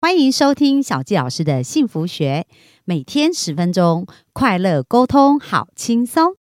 欢迎收听小纪老师的幸福学，每天十分钟，快乐沟通，好轻松。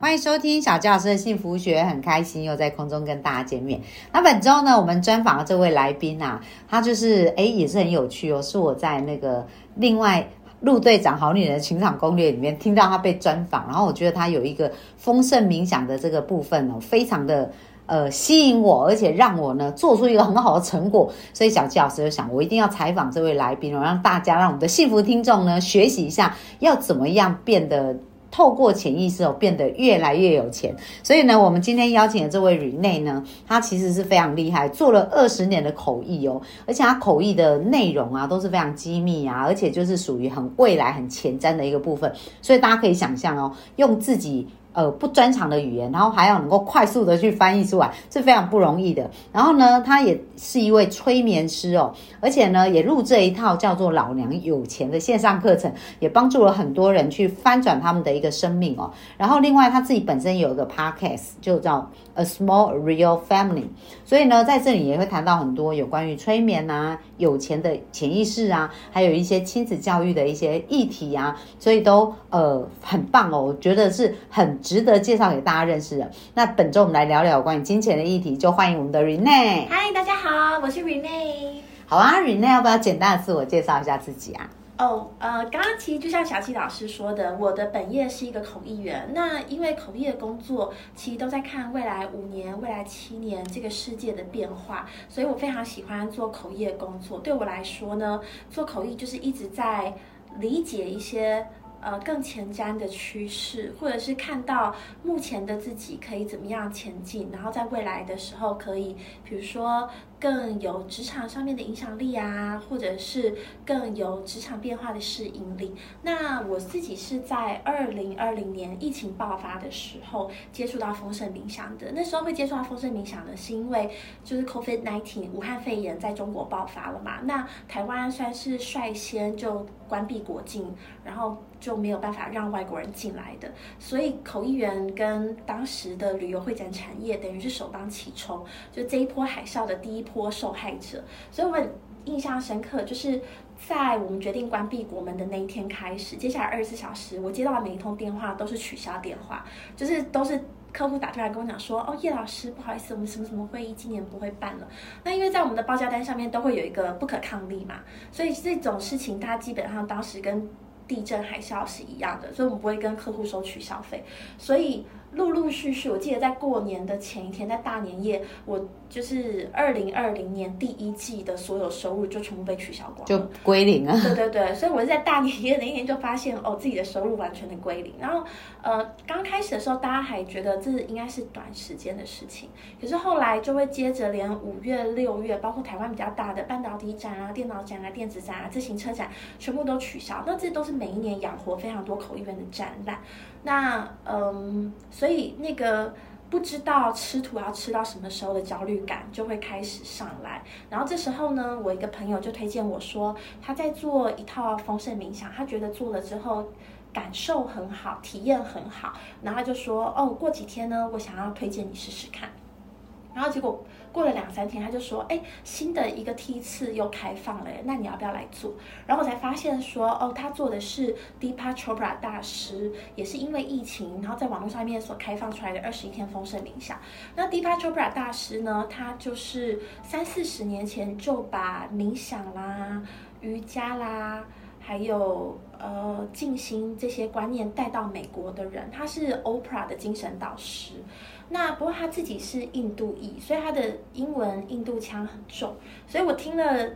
欢迎收听小纪老师的幸福学，很开心又在空中跟大家见面。那本周呢，我们专访的这位来宾啊，他就是哎，也是很有趣哦，是我在那个另外。陆队长好女人的情场攻略里面听到他被专访，然后我觉得他有一个丰盛冥想的这个部分哦，非常的呃吸引我，而且让我呢做出一个很好的成果。所以小季老师就想，我一定要采访这位来宾哦，让大家让我们的幸福听众呢学习一下要怎么样变得。透过潜意识哦，变得越来越有钱。所以呢，我们今天邀请的这位 Rene 呢，他其实是非常厉害，做了二十年的口译哦，而且他口译的内容啊都是非常机密啊，而且就是属于很未来很前瞻的一个部分。所以大家可以想象哦，用自己。呃，不专长的语言，然后还要能够快速的去翻译出来，是非常不容易的。然后呢，他也是一位催眠师哦，而且呢，也录这一套叫做《老娘有钱》的线上课程，也帮助了很多人去翻转他们的一个生命哦。然后另外他自己本身有一个 podcast，就叫 A Small Real Family，所以呢，在这里也会谈到很多有关于催眠啊、有钱的潜意识啊，还有一些亲子教育的一些议题啊，所以都呃很棒哦，我觉得是很。值得介绍给大家认识的。那本周我们来聊聊关于金钱的议题，就欢迎我们的 Rene。嗨，大家好，我是 Rene。好啊，Rene 要不要简单的自我介绍一下自己啊？哦，呃，刚刚其实就像小七老师说的，我的本业是一个口译员。那因为口译的工作，其实都在看未来五年、未来七年这个世界的变化，所以我非常喜欢做口译的工作。对我来说呢，做口译就是一直在理解一些。呃，更前瞻的趋势，或者是看到目前的自己可以怎么样前进，然后在未来的时候可以，比如说。更有职场上面的影响力啊，或者是更有职场变化的适应力。那我自己是在二零二零年疫情爆发的时候接触到丰盛冥想的。那时候会接触到丰盛冥想呢，是因为就是 COVID nineteen 武汉肺炎在中国爆发了嘛。那台湾算是率先就关闭国境，然后就没有办法让外国人进来的。所以口译员跟当时的旅游会展产业等于是首当其冲，就这一波海啸的第一。波受害者，所以我印象深刻，就是在我们决定关闭国门的那一天开始，接下来二十四小时，我接到的每一通电话都是取消电话，就是都是客户打电话跟我讲说，哦，叶老师，不好意思，我们什么什么会议今年不会办了。那因为在我们的报价单上面都会有一个不可抗力嘛，所以这种事情，它基本上当时跟地震海啸是一样的，所以我们不会跟客户收取消费，所以。陆陆续续，我记得在过年的前一天，在大年夜，我就是二零二零年第一季的所有收入就全部被取消光，就归零啊！对对对，所以我是在大年夜那一天就发现，哦，自己的收入完全的归零。然后，呃，刚开始的时候，大家还觉得这应该是短时间的事情，可是后来就会接着连五月、六月，包括台湾比较大的半导体展啊、电脑展啊、电子展啊、自行车展，全部都取消。那这都是每一年养活非常多口译员的展览。那嗯，所以那个不知道吃土要吃到什么时候的焦虑感就会开始上来。然后这时候呢，我一个朋友就推荐我说，他在做一套丰盛冥想，他觉得做了之后感受很好，体验很好。然后他就说，哦，过几天呢，我想要推荐你试试看。然后结果。过了两三天，他就说：“哎，新的一个梯次又开放了，那你要不要来做？”然后我才发现说：“哦，他做的是 Deepak Chopra 大师，也是因为疫情，然后在网络上面所开放出来的二十一天丰盛冥想。那 Deepak Chopra 大师呢，他就是三四十年前就把冥想啦、瑜伽啦，还有呃静心这些观念带到美国的人，他是 Oprah 的精神导师。”那不过他自己是印度裔，所以他的英文印度腔很重。所以我听了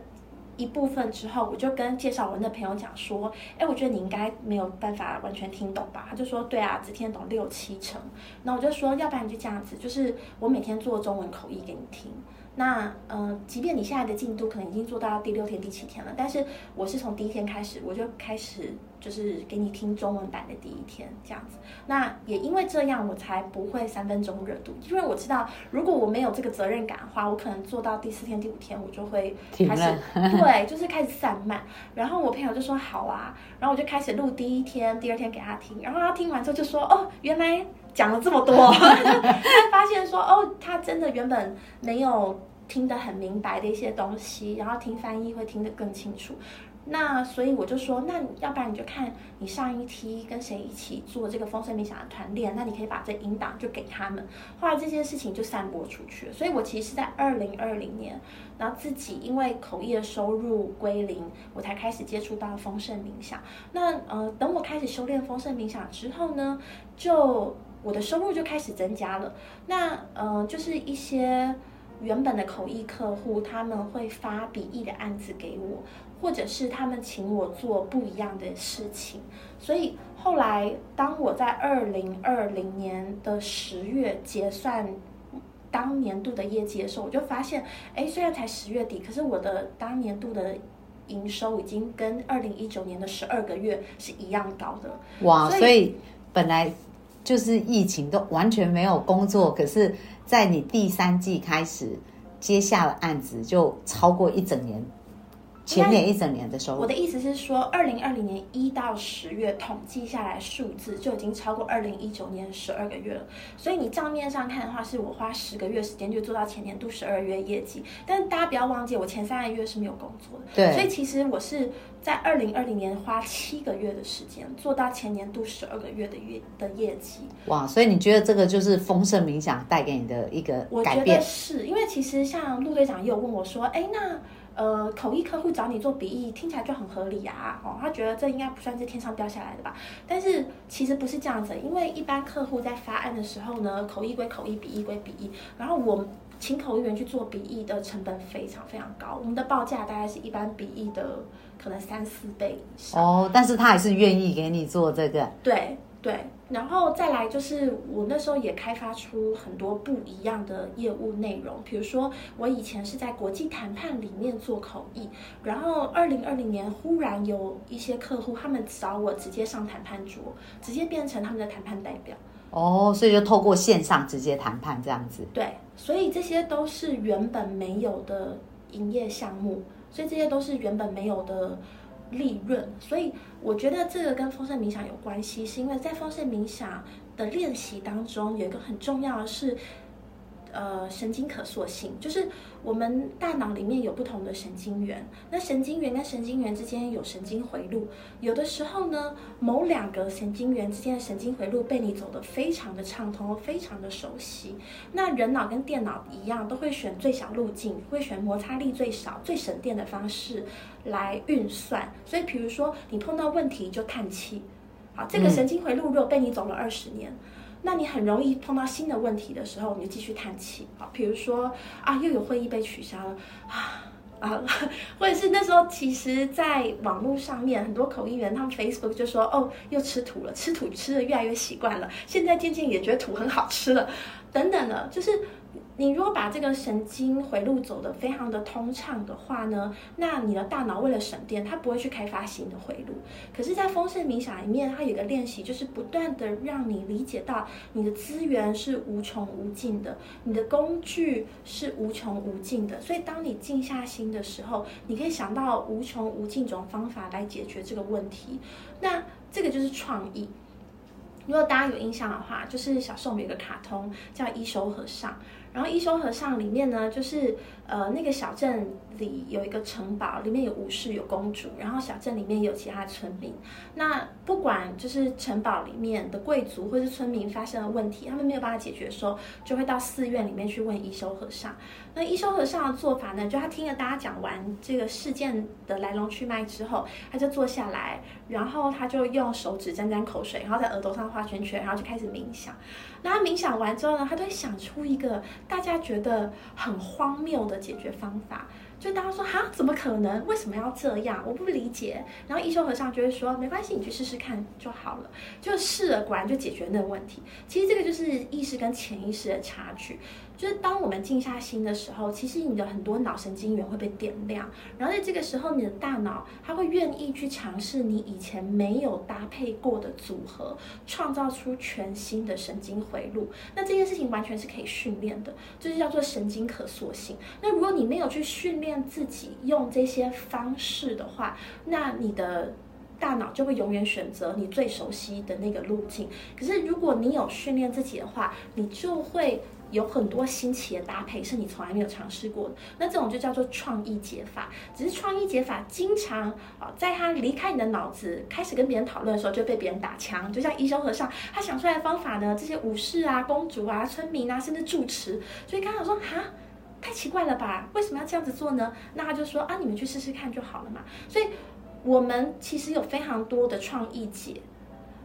一部分之后，我就跟介绍我的朋友讲说：“哎，我觉得你应该没有办法完全听懂吧？”他就说：“对啊，只听得懂六七成。”那我就说：“要不然你就这样子，就是我每天做中文口译给你听。”那呃，即便你现在的进度可能已经做到第六天、第七天了，但是我是从第一天开始，我就开始就是给你听中文版的第一天这样子。那也因为这样，我才不会三分钟热度，因为我知道如果我没有这个责任感的话，我可能做到第四天、第五天，我就会开始对，就是开始散漫。然后我朋友就说好啊，然后我就开始录第一天、第二天给他听，然后他听完之后就说哦，原来。讲了这么多，他发现说哦，他真的原本没有听得很明白的一些东西，然后听翻译会听得更清楚。那所以我就说，那要不然你就看你上一梯跟谁一起做这个丰盛冥想的团练，那你可以把这引导就给他们，后来这件事情就散播出去了。所以我其实是在二零二零年，然后自己因为口译的收入归零，我才开始接触到丰盛冥想。那呃，等我开始修炼丰盛冥想之后呢，就我的收入就开始增加了。那呃，就是一些原本的口译客户，他们会发笔译的案子给我，或者是他们请我做不一样的事情。所以后来，当我在二零二零年的十月结算当年度的业绩的时候，我就发现，哎，虽然才十月底，可是我的当年度的营收已经跟二零一九年的十二个月是一样高的。哇，所以本来。就是疫情都完全没有工作，可是，在你第三季开始接下了案子，就超过一整年。前年一整年的收入，我的意思是说，二零二零年一到十月统计下来数字就已经超过二零一九年十二个月了。所以你账面上看的话，是我花十个月时间就做到前年度十二月业绩。但是大家不要忘记，我前三个月是没有工作的。对。所以其实我是在二零二零年花七个月的时间做到前年度十二个月的月的业绩。哇！所以你觉得这个就是丰盛冥想带给你的一个改变？是因为其实像陆队长也有问我说：“哎，那。”呃，口译客户找你做笔译，听起来就很合理啊！哦，他觉得这应该不算是天上掉下来的吧？但是其实不是这样子，因为一般客户在发案的时候呢，口译归口译，笔译归笔译，然后我请口译员去做笔译的成本非常非常高，我们的报价大概是一般笔译的可能三四倍以上。哦，但是他还是愿意给你做这个。对。对，然后再来就是我那时候也开发出很多不一样的业务内容，比如说我以前是在国际谈判里面做口译，然后二零二零年忽然有一些客户他们找我直接上谈判桌，直接变成他们的谈判代表。哦，所以就透过线上直接谈判这样子。对，所以这些都是原本没有的营业项目，所以这些都是原本没有的。利润，所以我觉得这个跟丰盛冥想有关系，是因为在丰盛冥想的练习当中，有一个很重要的是。呃，神经可塑性就是我们大脑里面有不同的神经元，那神经元跟神经元之间有神经回路，有的时候呢，某两个神经元之间的神经回路被你走得非常的畅通，非常的熟悉。那人脑跟电脑一样，都会选最小路径，会选摩擦力最少、最省电的方式来运算。所以，比如说你碰到问题就叹气，好，这个神经回路如果被你走了二十年。那你很容易碰到新的问题的时候，你就继续叹气啊。比如说啊，又有会议被取消了啊啊，或者是那时候其实，在网络上面很多口译员，他们 Facebook 就说哦，又吃土了，吃土吃的越来越习惯了，现在渐渐也觉得土很好吃了，等等的，就是。你如果把这个神经回路走得非常的通畅的话呢，那你的大脑为了省电，它不会去开发新的回路。可是，在丰盛冥想里面，它有个练习，就是不断的让你理解到你的资源是无穷无尽的，你的工具是无穷无尽的。所以，当你静下心的时候，你可以想到无穷无尽种方法来解决这个问题。那这个就是创意。如果大家有印象的话，就是小时候我们有个卡通叫一休和尚。然后一休和尚里面呢，就是呃那个小镇里有一个城堡，里面有武士有公主，然后小镇里面有其他村民。那不管就是城堡里面的贵族或是村民发生了问题，他们没有办法解决的时候，就会到寺院里面去问一休和尚。那一休和尚的做法呢，就他听了大家讲完这个事件的来龙去脉之后，他就坐下来，然后他就用手指沾沾口水，然后在额头上画圈圈，然后就开始冥想。那他冥想完之后呢，他都会想出一个大家觉得很荒谬的解决方法。就大家说哈，怎么可能？为什么要这样？我不理解。然后一休和尚就会说，没关系，你去试试看就好了。就试了，果然就解决那个问题。其实这个就是意识跟潜意识的差距。就是当我们静下心的时候，其实你的很多脑神经元会被点亮，然后在这个时候，你的大脑它会愿意去尝试你以前没有搭配过的组合，创造出全新的神经回路。那这件事情完全是可以训练的，就是叫做神经可塑性。那如果你没有去训练自己用这些方式的话，那你的大脑就会永远选择你最熟悉的那个路径。可是如果你有训练自己的话，你就会。有很多新奇的搭配是你从来没有尝试过的，那这种就叫做创意解法。只是创意解法经常啊，在他离开你的脑子，开始跟别人讨论的时候，就被别人打枪。就像医生和尚，他想出来的方法呢，这些武士啊、公主啊、村民啊，甚至住持，所以刚刚说哈，太奇怪了吧？为什么要这样子做呢？那他就说啊，你们去试试看就好了嘛。所以我们其实有非常多的创意解。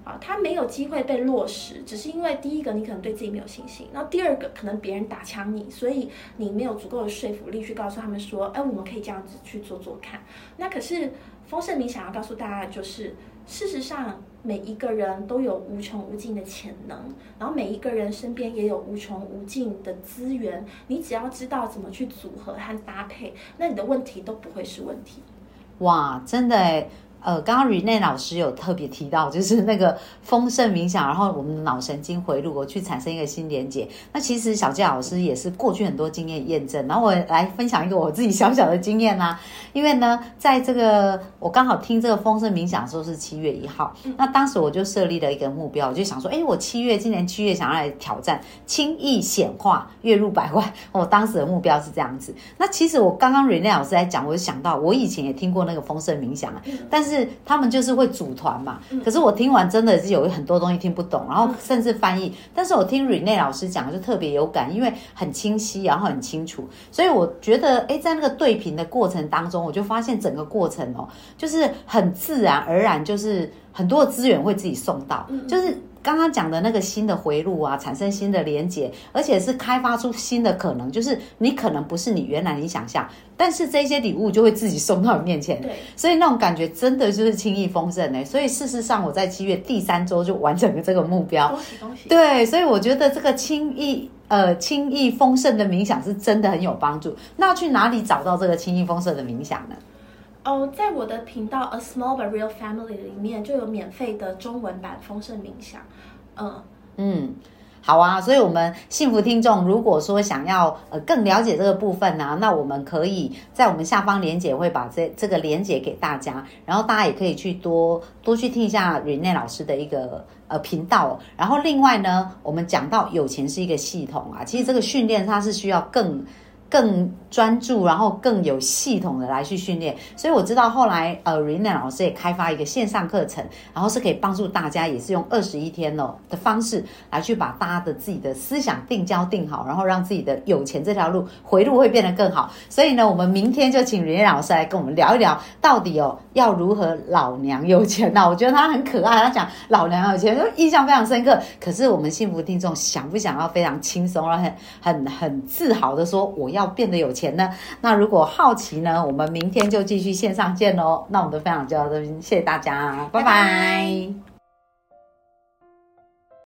啊，他没有机会被落实，只是因为第一个你可能对自己没有信心，然后第二个可能别人打枪你，所以你没有足够的说服力去告诉他们说，哎，我们可以这样子去做做看。那可是丰盛冥想要告诉大家的就是，事实上每一个人都有无穷无尽的潜能，然后每一个人身边也有无穷无尽的资源，你只要知道怎么去组合和搭配，那你的问题都不会是问题。哇，真的呃，刚刚 Rene 老师有特别提到，就是那个丰盛冥想，然后我们的脑神经回路，我去产生一个新连接。那其实小健老师也是过去很多经验验证，然后我来分享一个我自己小小的经验啦。因为呢，在这个我刚好听这个丰盛冥想的时候是七月一号，那当时我就设立了一个目标，我就想说，哎，我七月今年七月想要来挑战轻易显化月入百万。我当时的目标是这样子。那其实我刚刚 Rene 老师在讲，我就想到我以前也听过那个丰盛冥想啊，但是。是他们就是会组团嘛，可是我听完真的是有很多东西听不懂，然后甚至翻译。但是我听 Rene 老师讲就特别有感，因为很清晰，然后很清楚，所以我觉得，哎，在那个对频的过程当中，我就发现整个过程哦，就是很自然而然，就是很多的资源会自己送到，就是。刚刚讲的那个新的回路啊，产生新的连接，而且是开发出新的可能，就是你可能不是你原来你想象，但是这些礼物就会自己送到你面前。对，所以那种感觉真的就是轻易丰盛呢。所以事实上，我在七月第三周就完成了这个目标。恭喜恭喜！对，所以我觉得这个轻易呃轻易丰盛的冥想是真的很有帮助。那去哪里找到这个轻易丰盛的冥想呢？哦，在我的频道《A Small But Real Family》里面就有免费的中文版丰盛冥想。嗯嗯，好啊，所以我们幸福听众如果说想要呃更了解这个部分呢，那我们可以在我们下方连结会把这这个连结给大家，然后大家也可以去多多去听一下 Rene 老师的一个呃频道。然后另外呢，我们讲到有钱是一个系统啊，其实这个训练它是需要更。更专注，然后更有系统的来去训练，所以我知道后来呃，Rene 老师也开发一个线上课程，然后是可以帮助大家，也是用二十一天哦的方式来去把大家的自己的思想定焦定好，然后让自己的有钱这条路回路会变得更好。所以呢，我们明天就请 Rene 老师来跟我们聊一聊，到底哦要如何老娘有钱呢？我觉得他很可爱，他讲老娘有钱，就印象非常深刻。可是我们幸福听众想不想要非常轻松，然后很很很自豪的说我要。要变得有钱呢？那如果好奇呢？我们明天就继续线上见喽。那我们的分享就到这边，谢谢大家，拜拜。